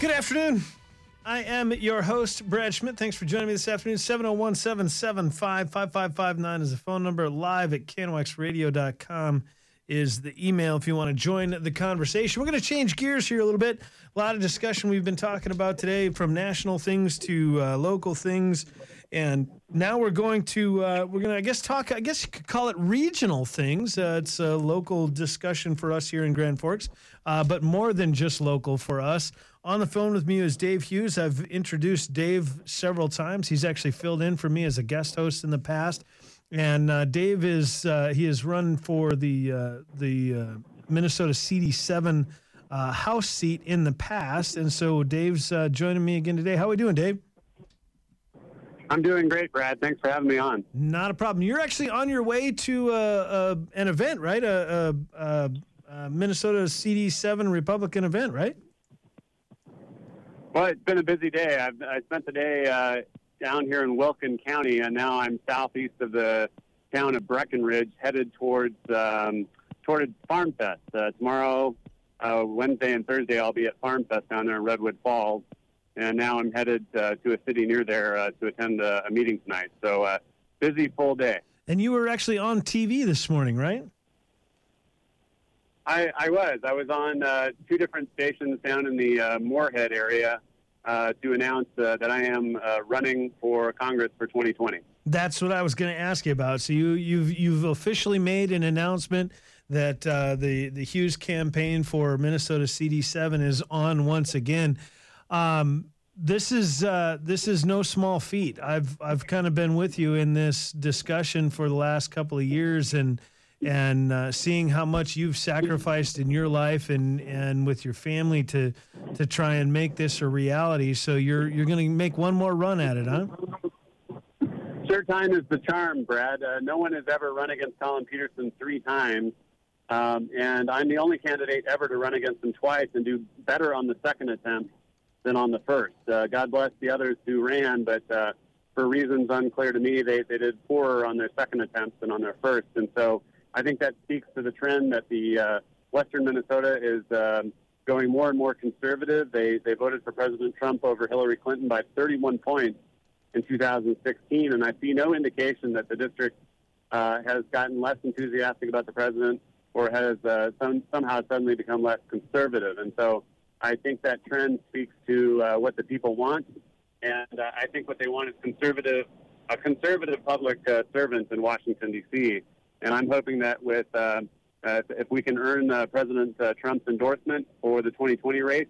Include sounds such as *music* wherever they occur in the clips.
Good afternoon. I am your host, Brad Schmidt. Thanks for joining me this afternoon. 701 775 5559 is the phone number. Live at KNOXradio.com is the email if you want to join the conversation. We're going to change gears here a little bit. A lot of discussion we've been talking about today from national things to uh, local things. And now we're going to, uh, we're going to, I guess, talk, I guess you could call it regional things. Uh, it's a local discussion for us here in Grand Forks, uh, but more than just local for us. On the phone with me is Dave Hughes. I've introduced Dave several times. He's actually filled in for me as a guest host in the past. And uh, Dave is uh, he has run for the uh, the uh, Minnesota CD7 uh, House seat in the past, and so Dave's uh, joining me again today. How are we doing, Dave? I'm doing great, Brad. Thanks for having me on. Not a problem. You're actually on your way to an event, right? A, a, a Minnesota CD7 Republican event, right? Well, it's been a busy day. I've, I spent the day uh, down here in Wilkin County, and now I'm southeast of the town of Breckenridge, headed towards um, towards Farm Fest. Uh, tomorrow, uh, Wednesday, and Thursday, I'll be at Farm Fest down there in Redwood Falls, and now I'm headed uh, to a city near there uh, to attend a, a, meeting tonight. So uh, busy, full day. And you were actually on TV this morning, right? I, I was. I was on uh, two different stations down in the Moorhead area uh, to announce uh, that I am uh, running for Congress for 2020. That's what I was going to ask you about. So you, you've you've officially made an announcement that uh, the the Hughes campaign for Minnesota CD7 is on once again. Um, this is uh, this is no small feat. I've I've kind of been with you in this discussion for the last couple of years, and and uh, seeing how much you've sacrificed in your life and, and with your family to to try and make this a reality. So you're you're going to make one more run at it, huh? Sure, time is the charm, Brad. Uh, no one has ever run against Collin Peterson three times, um, and I'm the only candidate ever to run against him twice and do better on the second attempt than on the first. Uh, God bless the others who ran, but uh, for reasons unclear to me, they, they did poorer on their second attempts than on their first, and so I think that speaks to the trend that the uh, Western Minnesota is um, going more and more conservative. They they voted for President Trump over Hillary Clinton by 31 points in 2016, and I see no indication that the district uh, has gotten less enthusiastic about the president or has uh, some, somehow suddenly become less conservative. And so I think that trend speaks to uh, what the people want, and uh, I think what they want is conservative, a conservative public uh, servant in Washington D.C. And I'm hoping that with uh, uh, if we can earn uh, President uh, Trump's endorsement for the 2020 race,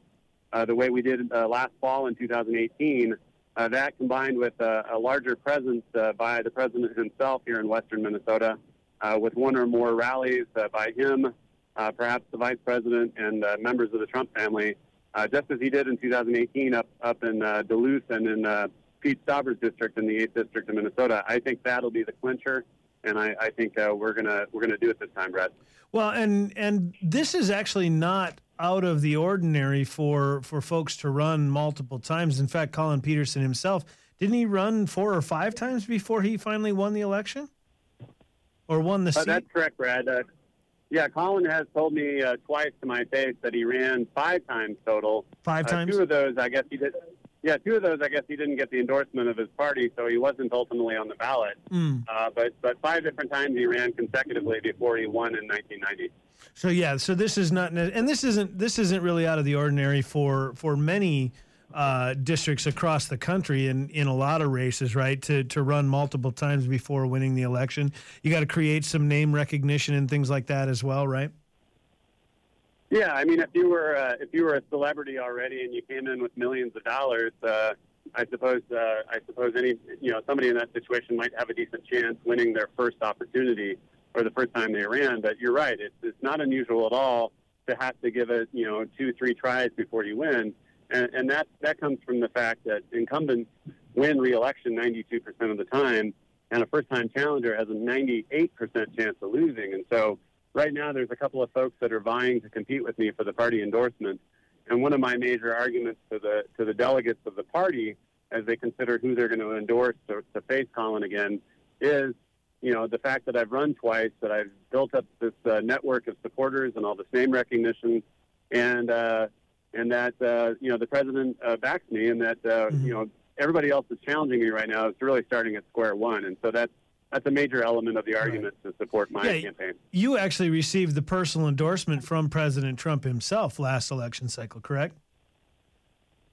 uh, the way we did uh, last fall in 2018, that combined with a larger presence by the president himself here in western Minnesota, with one or more rallies by him, perhaps the vice president and members of the Trump family, just as he did in 2018 up up in Duluth and in Pete Stauber's district in the 8th district of Minnesota. I think that'll be the clincher and I, I think uh, we're gonna we're gonna do it this time, Brad. Well, and and this is actually not out of the ordinary for for folks to run multiple times. In fact, Collin Peterson himself didn't he run four or five times before he finally won the election, or won the uh, seat? That's correct, Brad. Uh, yeah, Collin has told me uh, twice to my face that he ran five times total. Five uh, times. Two of those, I guess he did. Yeah, two of those, I guess he didn't get the endorsement of his party, so he wasn't ultimately on the ballot. Mm. Uh, but but five different times he ran consecutively before he won in 1990. So yeah, so this is not, and this isn't this isn't really out of the ordinary for for many uh, districts across the country in in a lot of races, right? To to run multiple times before winning the election, you got to create some name recognition and things like that as well, right? Yeah, I mean, if you were uh, if you were a celebrity already and you came in with millions of dollars, uh, I suppose uh, I suppose any you know somebody in that situation might have a decent chance winning their first opportunity or the first time they ran. But you're right; it's it's not unusual at all to have to give it you know two three tries before you win, and, and that that comes from the fact that incumbents win re-election 92% of the time, and a first-time challenger has a 98% chance of losing, and so right now there's a couple of folks that are vying to compete with me for the party endorsement. And one of my major arguments to the to the delegates of the party as they consider who they're going to endorse to, to face Collin again is, you know, the fact that I've run twice, that I've built up this uh, network of supporters and all this name recognition, and uh, and that uh, you know the president uh, backs me, and that uh, mm-hmm. you know everybody else is challenging me right now. It's really starting at square one, and so that's that's a major element of the argument right. to support my yeah, campaign. You actually received the personal endorsement from President Trump himself last election cycle, correct?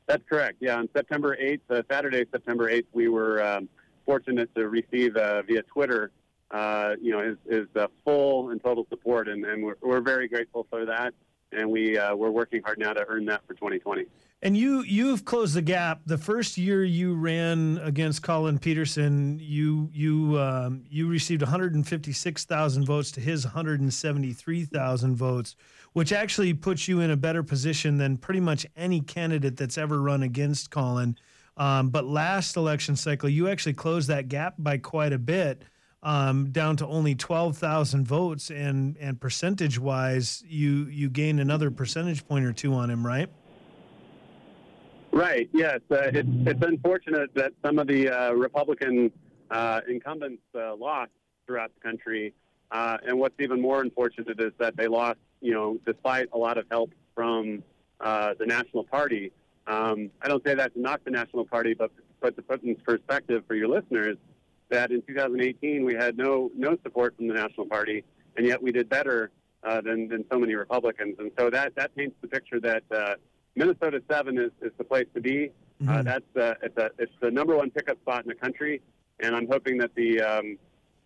That's correct. Yeah, on September 8th, uh, Saturday, September 8th, we were um, fortunate to receive uh, via Twitter, uh, you know, his, his uh, full and total support, and, and we're, we're very grateful for that. And we uh, we're working hard now to earn that for 2020. And you you've closed the gap. The first year you ran against Collin Peterson, you you um, you received 156,000 votes to his 173,000 votes, which actually puts you in a better position than pretty much any candidate that's ever run against Collin. Um, but last election cycle, you actually closed that gap by quite a bit, um, down to only 12,000 votes, and and percentage wise, you you gained another percentage point or two on him, right? Right. Yes. Uh, it's, it's unfortunate that some of the uh, Republican uh, incumbents uh, lost throughout the country, uh, and what's even more unfortunate is that they lost, you know, despite a lot of help from uh, the National Party. Um, I don't say that to knock the National Party, but but to put in perspective for your listeners, that in 2018 we had no no support from the National Party, and yet we did better than than so many Republicans, and so that that paints the picture that Minnesota seven is, is the place to be. Uh, mm-hmm. Uh, that's uh, it's, a, it's the number one pickup spot in the country, and I'm hoping that the um,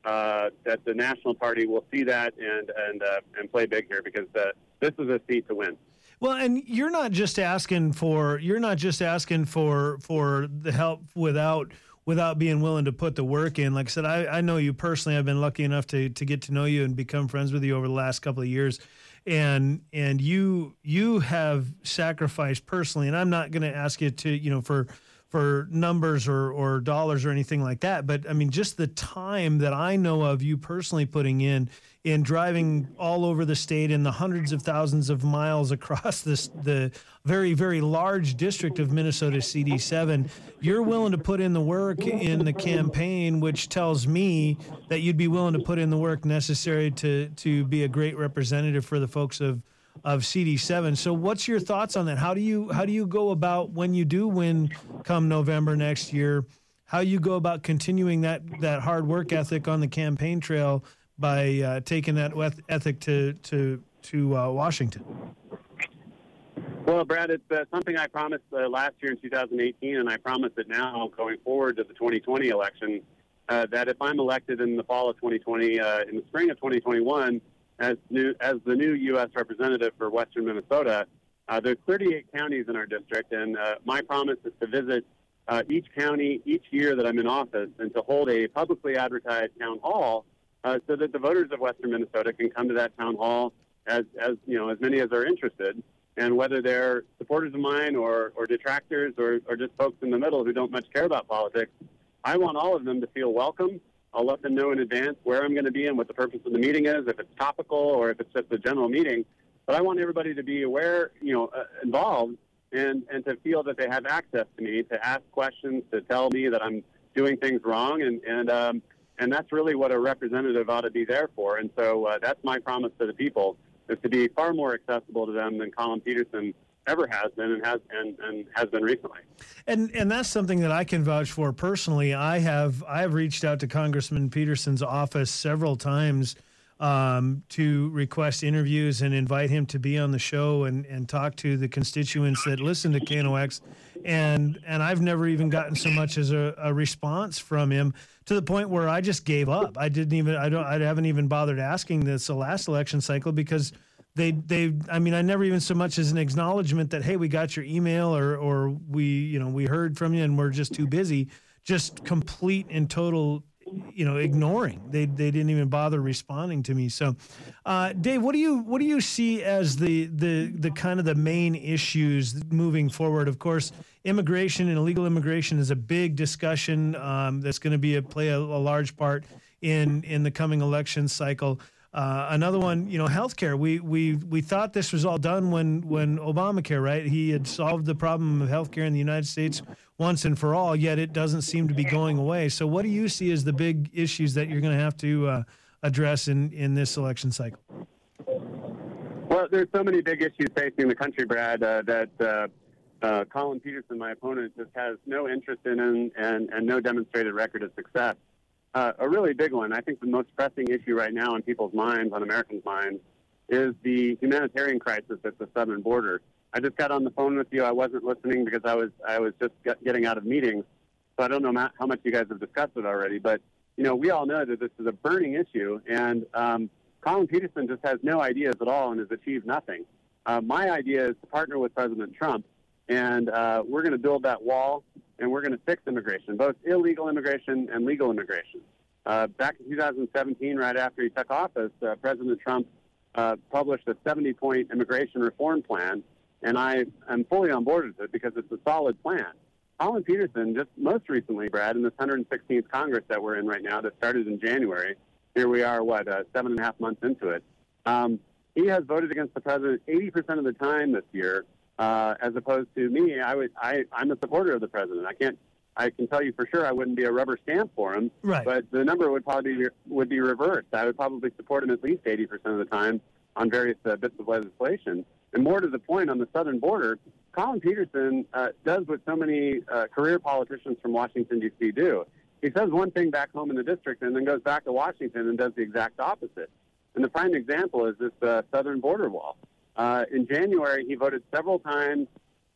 uh, that the national party will see that and and uh, and play big here because uh, this is a seat to win. Well, and you're not just asking for you're not just asking for for the help without without being willing to put the work in. Like I said, I, I know you personally. I've been lucky enough to to get to know you and become friends with you over the last couple of years and and you you have sacrificed personally and i'm not going to ask you to you know for for numbers or or dollars or anything like that but i mean just the time that i know of you personally putting in in driving all over the state in the hundreds of thousands of miles across *laughs* this the very very large district of Minnesota CD7 you're willing to put in the work in the campaign which tells me that you'd be willing to put in the work necessary to to be a great representative for the folks of of CD7 so what's your thoughts on that? How do you how do you go about when you do win come November next year how you go about continuing that that hard work ethic on the campaign trail by uh, taking that ethic to to to uh, Washington? Well, Brad, it's uh, something I promised uh, last year in 2018, and I promise it now going forward to the 2020 election. Uh, that if I'm elected in the fall of 2020, uh, in the spring of 2021, as new as the new U.S. representative for Western Minnesota, there's 38 counties in our district, and my promise is to visit each county each year that I'm in office and to hold a publicly advertised town hall uh, so that the voters of Western Minnesota can come to that town hall as, as you know, as many as are interested. And whether they're supporters of mine or, or detractors or, or just folks in the middle who don't much care about politics, I want all of them to feel welcome. I'll let them know in advance where I'm going to be and what the purpose of the meeting is, if it's topical or if it's just a general meeting. But I want everybody to be aware, you know, uh, involved, and and to feel that they have access to me, to ask questions, to tell me that I'm doing things wrong, and and um, and that's really what a representative ought to be there for. And so uh, that's my promise to the people is to be far more accessible to them than Collin Peterson ever has been and has and, and has been recently. And and that's something that I can vouch for personally. I have I have reached out to Congressman Peterson's office several times um, to request interviews and invite him to be on the show and, and talk to the constituents that listen to KNOX. And and I've never even gotten so much as a, a response from him to the point where I just gave up. I didn't even I don't I haven't even bothered asking this the last election cycle because they they I mean I never even so much as an acknowledgement that hey we got your email or or we you know we heard from you and we're just too busy. Just complete and total you know ignoring they they didn't even bother responding to me so uh, dave what do you what do you see as the the the kind of the main issues moving forward of course immigration and illegal immigration is a big discussion um, that's going to be a play a, a, large part in in the coming election cycle uh, another one, you know, healthcare. We we we thought this was all done when when Obamacare, right? He had solved the problem of healthcare in the United States once and for all. Yet it doesn't seem to be going away. So, what do you see as the big issues that you're going to have to uh, address in in this election cycle? Well, there's so many big issues facing the country, Brad, uh, that uh, uh, Collin Peterson, my opponent, just has no interest in and, and, and no demonstrated record of success. Uh, a really big one, I think the most pressing issue right now in people's minds, on Americans' minds, is the humanitarian crisis at the southern border. I just got on the phone with you. I wasn't listening because I was I was just getting out of meetings, so I don't know how much you guys have discussed it already. But you know, we all know that this is a burning issue, and um, Collin Peterson just has no ideas at all and has achieved nothing. Uh, my idea is to partner with President Trump, and uh, we're going to build that wall, and we're going to fix immigration, both illegal immigration and legal immigration. Uh, back in 2017, right after he took office, uh, President Trump uh, published a 70-point immigration reform plan, and I am fully on board with it because it's a solid plan. Collin Peterson, just most recently, Brad, in this 116th Congress that we're in right now, that started in January, here we are, what, uh, seven and a half months into it. Um, he has voted against the president 80% of the time this year, uh, as opposed to me. I would, I, I'm a supporter of the president. I can't, I can tell you for sure I wouldn't be a rubber stamp for him. Right. But the number would probably be, would be reversed. I would probably support him at least 80% of the time on various uh, bits of legislation. And more to the point, on the southern border, Collin Peterson uh, does what so many uh, career politicians from Washington, D.C. do he says one thing back home in the district and then goes back to Washington and does the exact opposite. And the prime example is this uh, southern border wall. Uh, in January, he voted several times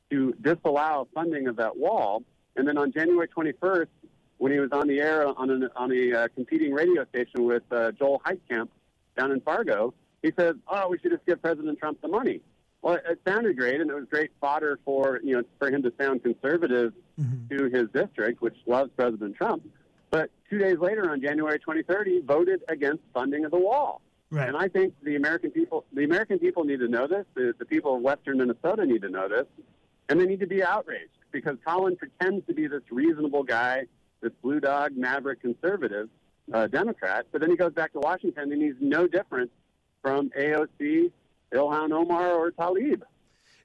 to disallow funding of that wall. And then on January 21st, when he was on the air on, an, on a uh, competing radio station with uh, Joel Heitkamp down in Fargo, he said, "Oh, we should just give President Trump the money." Well, it sounded great, and it was great fodder for you know for him to sound conservative mm-hmm. to his district, which loves President Trump. But two days later, on January 23rd, he voted against funding of the wall. Right. And I think the American people, the American people need to know this. The, the people of Western Minnesota need to know this, and they need to be outraged because Collin pretends to be this reasonable guy, this blue dog, maverick, conservative uh, Democrat, but then he goes back to Washington and he's no different from AOC Ilhan Omar or Tlaib.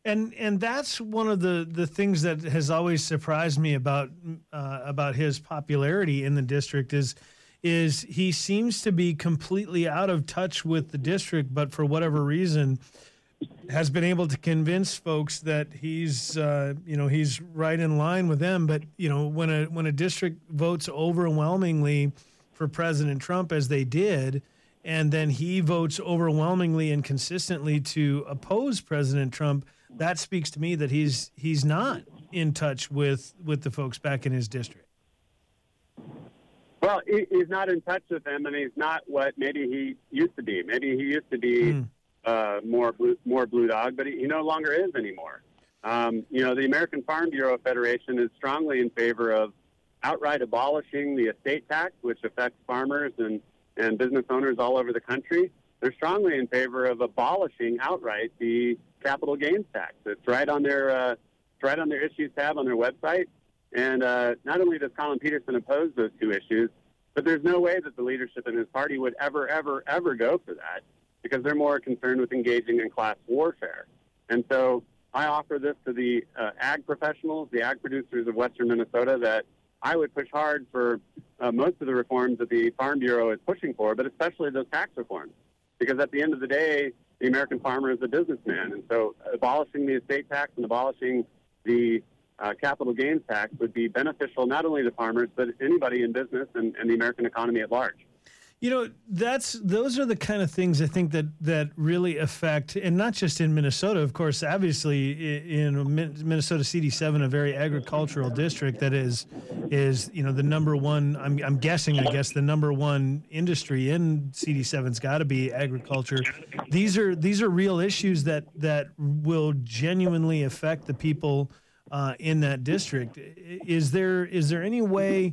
And and that's one of the, the things that has always surprised me about uh, about his popularity in the district is is he seems to be completely out of touch with the district, but for whatever reason has been able to convince folks that he's uh, you know he's right in line with them. But you know when a when a district votes overwhelmingly for President Trump as they did and then he votes overwhelmingly and consistently to oppose President Trump, that speaks to me that he's he's not in touch with with the folks back in his district. Well, he, he's not in touch with them, and he's not what maybe he used to be. Maybe he used to be mm. uh, more blue, more blue dog, but he, he no longer is anymore. Um, you know, the American Farm Bureau Federation is strongly in favor of outright abolishing the estate tax, which affects farmers and and business owners all over the country, they're strongly in favor of abolishing outright the capital gains tax. It's right on their uh, it's right on their issues tab on their website. And uh, not only does Collin Peterson oppose those two issues, but there's no way that the leadership in his party would ever, ever, ever go for that because they're more concerned with engaging in class warfare. And so I offer this to the uh, ag professionals, the ag producers of Western Minnesota that I would push hard for uh, most of the reforms that the Farm Bureau is pushing for, but especially those tax reforms. Because at the end of the day, the American farmer is a businessman. And so abolishing the estate tax and abolishing the uh, capital gains tax would be beneficial not only to farmers, but anybody in business and, and the American economy at large. You know, that's those are the kind of things I think that that really affect, and not just in Minnesota. Of course, obviously in Minnesota CD7, a very agricultural district that is is you know the number one. I'm I'm guessing, I guess the number one industry in CD7's got to be agriculture. These are these are real issues that that will genuinely affect the people uh, in that district. Is there is there any way?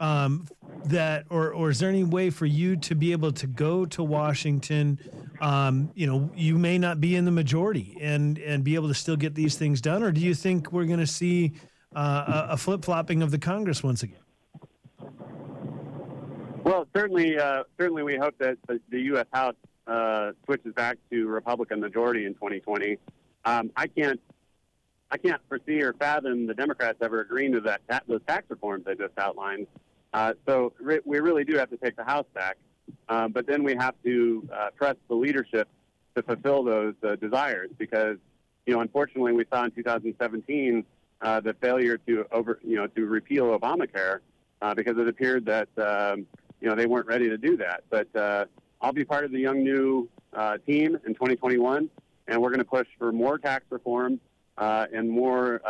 Um, that, or, or is there any way for you to be able to go to Washington? Um, you know, you may not be in the majority and and be able to still get these things done, or do you think we're going to see uh, a, a flip flopping of the Congress once again? Well, certainly, uh, certainly, we hope that the, U.S. House uh, switches back to Republican majority in 2020. Um, I can't I can't foresee or fathom the Democrats ever agreeing to that those tax reforms I just outlined. Uh, so re- we really do have to take the House back. Uh, but then we have to uh, press the leadership to fulfill those uh, desires because, you know, unfortunately, we saw in 2017 uh, the failure to over, you know, to repeal Obamacare because it appeared that, um, you know, they weren't ready to do that. But I'll be part of the Young New team in 2021, and we're going to push for more tax reform and more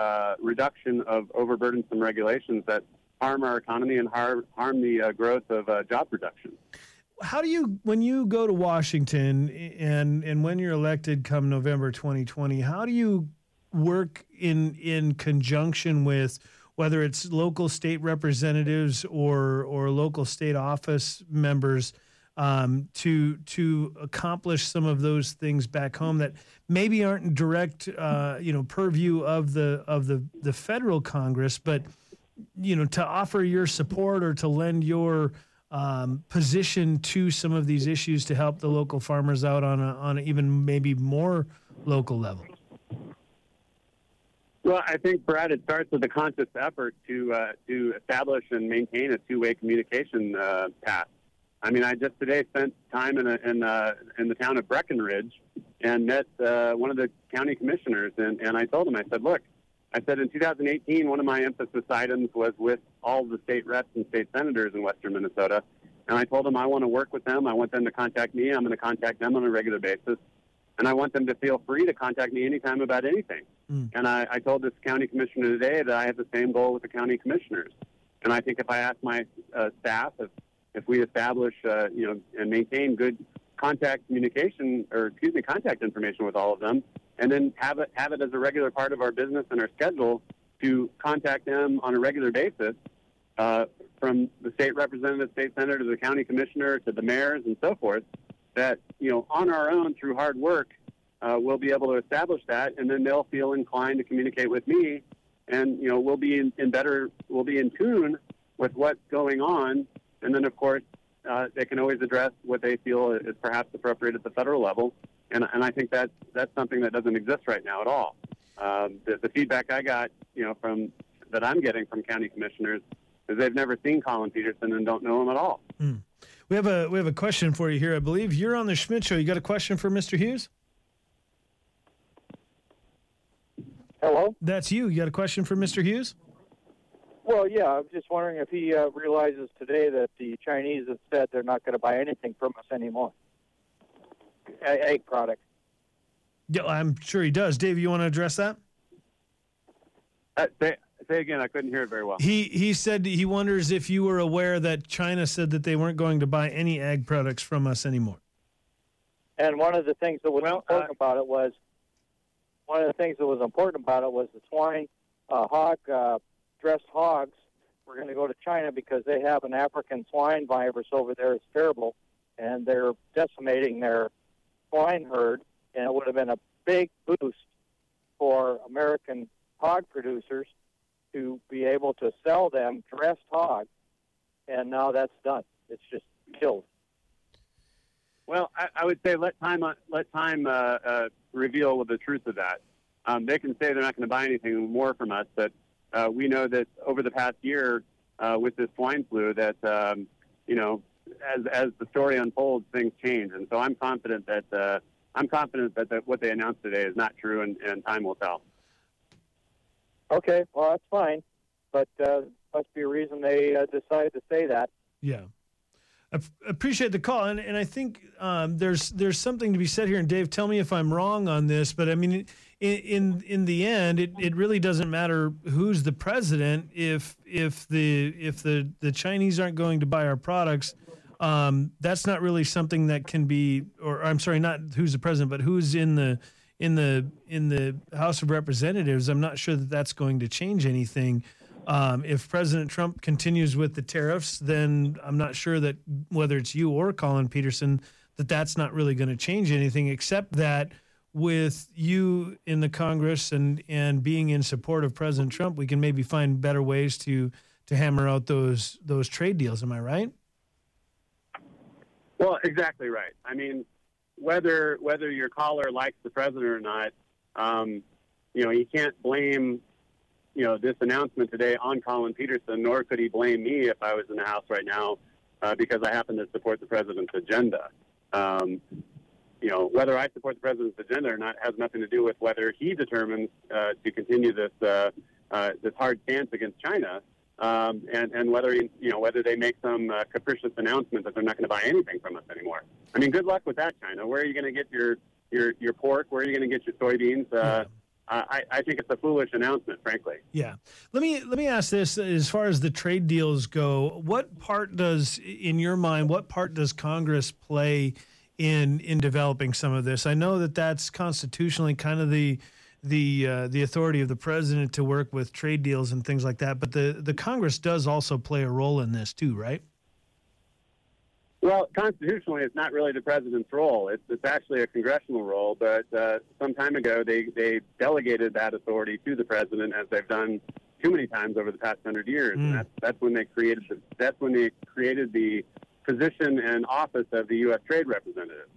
reduction of overburdensome regulations that harm our economy and harm, harm the uh, growth of uh, job production. How do you, when you go to Washington and and when you're elected come November 2020, how do you work in in conjunction with whether it's local state representatives or or local state office members? um, to to accomplish some of those things back home that maybe aren't in direct uh, you know purview of the of the the federal Congress, but you know to offer your support or to lend your um, position to some of these issues to help the local farmers out on a, on a even maybe more local level. Well, I think Brad, it starts with a conscious effort to uh, to establish and maintain a two-way communication uh, path. I mean, I just today spent time in a, in, uh, in the town of Breckenridge and met uh, one of the county commissioners, and, and I told him, I said, look, I said in 2018, one of my emphasis items was with all the state reps and state senators in western Minnesota, and I told them I want to work with them. I want them to contact me. I'm going to contact them on a regular basis, and I want them to feel free to contact me anytime about anything. Mm. And I, I told this county commissioner today that I have the same goal with the county commissioners. And I think if I ask my uh, staff, if if we establish, uh, you know, and maintain good contact communication, or excuse me, contact information with all of them, and then have it have it as a regular part of our business and our schedule to contact them on a regular basis, uh, from the state representative, state senator, to the county commissioner, to the mayors, and so forth. That you know, on our own through hard work, uh, we'll be able to establish that, and then they'll feel inclined to communicate with me, and you know, we'll be in, in better, we'll be in tune with what's going on and then, of course, uh, they can always address what they feel is perhaps appropriate at the federal level. And, and I think that that's something that doesn't exist right now at all. Um, the, the feedback I got, you know, from that I'm getting from county commissioners is they've never seen Collin Peterson and don't know him at all. Mm. We have a we have a question for you here. I believe you're on the Schmidt Show. You got a question for Mr. Hughes? Hello. That's you. You got a question for Mr. Hughes? Well, yeah, I'm just wondering if he uh, realizes today that the Chinese have said they're not going to buy anything from us anymore. egg products. Yeah, I'm sure he does. Dave, you want to address that? Uh, say, say again. I couldn't hear it very well. He he said he wonders if you were aware that China said that they weren't going to buy any egg products from us anymore. And one of the things that was well, important uh, about it was one of the things that was important about it was the swine, uh, hog, uh, dressed hogs were going to go to China because they have an African swine virus over there. It's terrible, and they're decimating their swine herd. And it would have been a big boost for American hog producers to be able to sell them dressed hogs. And now that's done. It's just killed. Well, I, I would say let time uh, let time uh, uh, reveal the truth of that. Um, they can say they're not going to buy anything more from us, but uh, we know that over the past year uh, with this swine flu that um, you know as as the story unfolds, things change, and so I'm confident that uh, I'm confident that, that what they announced today is not true, and, and time will tell. Okay, well that's fine, but uh, must be a reason they uh, decided to say that. Yeah. I appreciate the call, and, and I think um, there's there's something to be said here. And Dave, tell me if I'm wrong on this, but I mean, in in, in the end, it, it really doesn't matter who's the president if if the if the, the Chinese aren't going to buy our products. Um, that's not really something that can be, or I'm sorry, not who's the president, but who's in the in the in the House of Representatives. I'm not sure that that's going to change anything. Um, if President Trump continues with the tariffs, then I'm not sure that whether it's you or Collin Peterson, that that's not really going to change anything, except that with you in the Congress and and being in support of President Trump, we can maybe find better ways to to hammer out those those trade deals. Am I right? Well, exactly right. I mean, whether whether your caller likes the president or not, um, you know, you can't blame you know, this announcement today on Collin Peterson, nor could he blame me if I was in the House right now uh, because I happen to support the president's agenda. Um, you know, whether I support the president's agenda or not has nothing to do with whether he determines uh, to continue this uh, uh, this hard stance against China, um, and and whether he, you know whether they make some uh, capricious announcement that they're not going to buy anything from us anymore. I mean, good luck with that, China. Where are you going to get your your your pork? Where are you going to get your soybeans? Uh, I, I think it's a foolish announcement, frankly. Yeah. Let me let me ask this: as far as the trade deals go, what part does, in your mind, what part does Congress play in in developing some of this? I know that that's constitutionally kind of the the uh, the authority of the president to work with trade deals and things like that, but the the Congress does also play a role in this too, right? Well, constitutionally, it's not really the president's role. It's, it's actually a congressional role. But uh, some time ago, they, they delegated that authority to the president, as they've done too many times over the past hundred years. Mm. And that's, that's when they created the, that's when they created the position and office of the U.S. Trade Representative.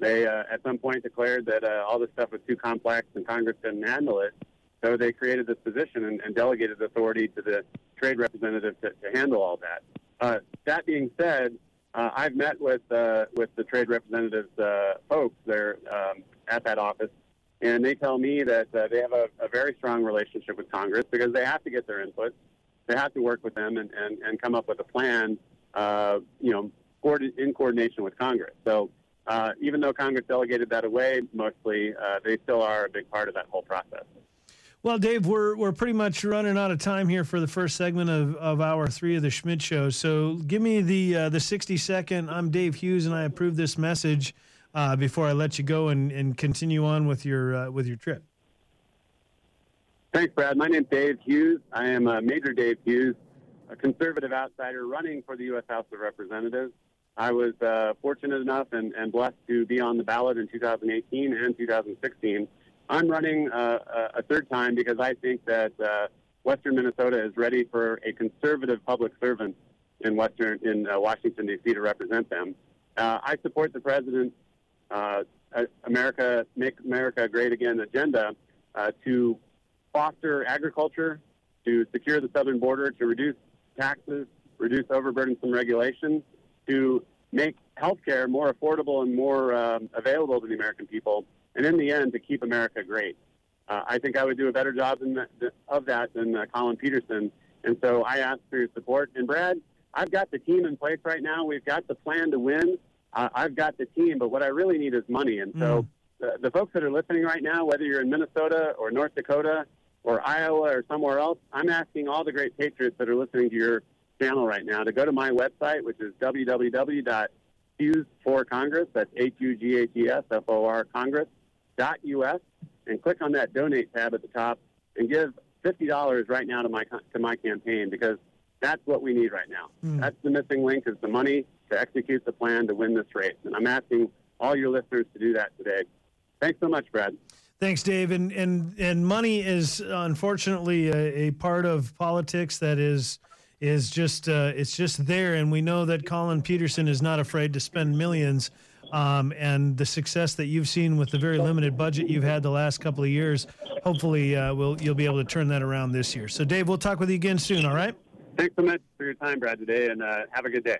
They uh, at some point declared that uh, all this stuff was too complex and Congress couldn't handle it. So they created this position and, and delegated authority to the trade representative to, to handle all that. Uh, that being said, uh, I've met with uh, with the trade representatives uh, folks there um, at that office, and they tell me that uh, they have a, a, very strong relationship with Congress because they have to get their input, they have to work with them and, and, and come up with a plan, uh, you know, in coordination with Congress. So uh, even though Congress delegated that away, mostly they still are a big part of that whole process. Well, Dave, we're we're pretty much running out of time here for the first segment of, of hour three of the Schmidt Show. So give me the uh, the sixty second. I'm Dave Hughes, and I approve this message uh, before I let you go and, and continue on with your uh, with your trip. Thanks, Brad. My name's Dave Hughes. I am uh, Major Dave Hughes, a conservative outsider running for the U.S. House of Representatives. I was uh, fortunate enough and, and blessed to be on the ballot in 2018 and 2016 I'm running uh, a third time because I think that uh, Western Minnesota is ready for a conservative public servant in Western in uh, Washington D.C. to represent them. Uh, I support the president's uh, America Make America Great Again agenda uh, to foster agriculture, to secure the southern border, to reduce taxes, reduce overburdensome regulations, to make healthcare more affordable and more um, available to the American people and in the end, to keep America great. Uh, I think I would do a better job that, of that than uh, Collin Peterson. And so I ask for your support. And Brad, I've got the team in place right now. We've got the plan to win. Uh, I've got the team, but what I really need is money. And so mm. the, the folks that are listening right now, whether you're in Minnesota or North Dakota or Iowa or somewhere else, I'm asking all the great patriots that are listening to your channel right now to go to my website, which is www.hughes for Congress. That's H U G H E S F O R Congress us and click on that donate tab at the top and give fifty dollars right now to my to my campaign because that's what we need right now. Mm. That's the missing link is the money to execute the plan to win this race. And I'm asking all your listeners to do that today. Thanks so much, Brad. Thanks, Dave. And and and money is unfortunately a, a part of politics that is is just uh, it's just there, and we know that Collin Peterson is not afraid to spend millions um, and the success that you've seen with the very limited budget you've had the last couple of years. Hopefully, uh, we'll, you'll be able to turn that around this year. So, Dave, we'll talk with you again soon, all right? Thanks so much for your time, Brad, today, and uh, have a good day.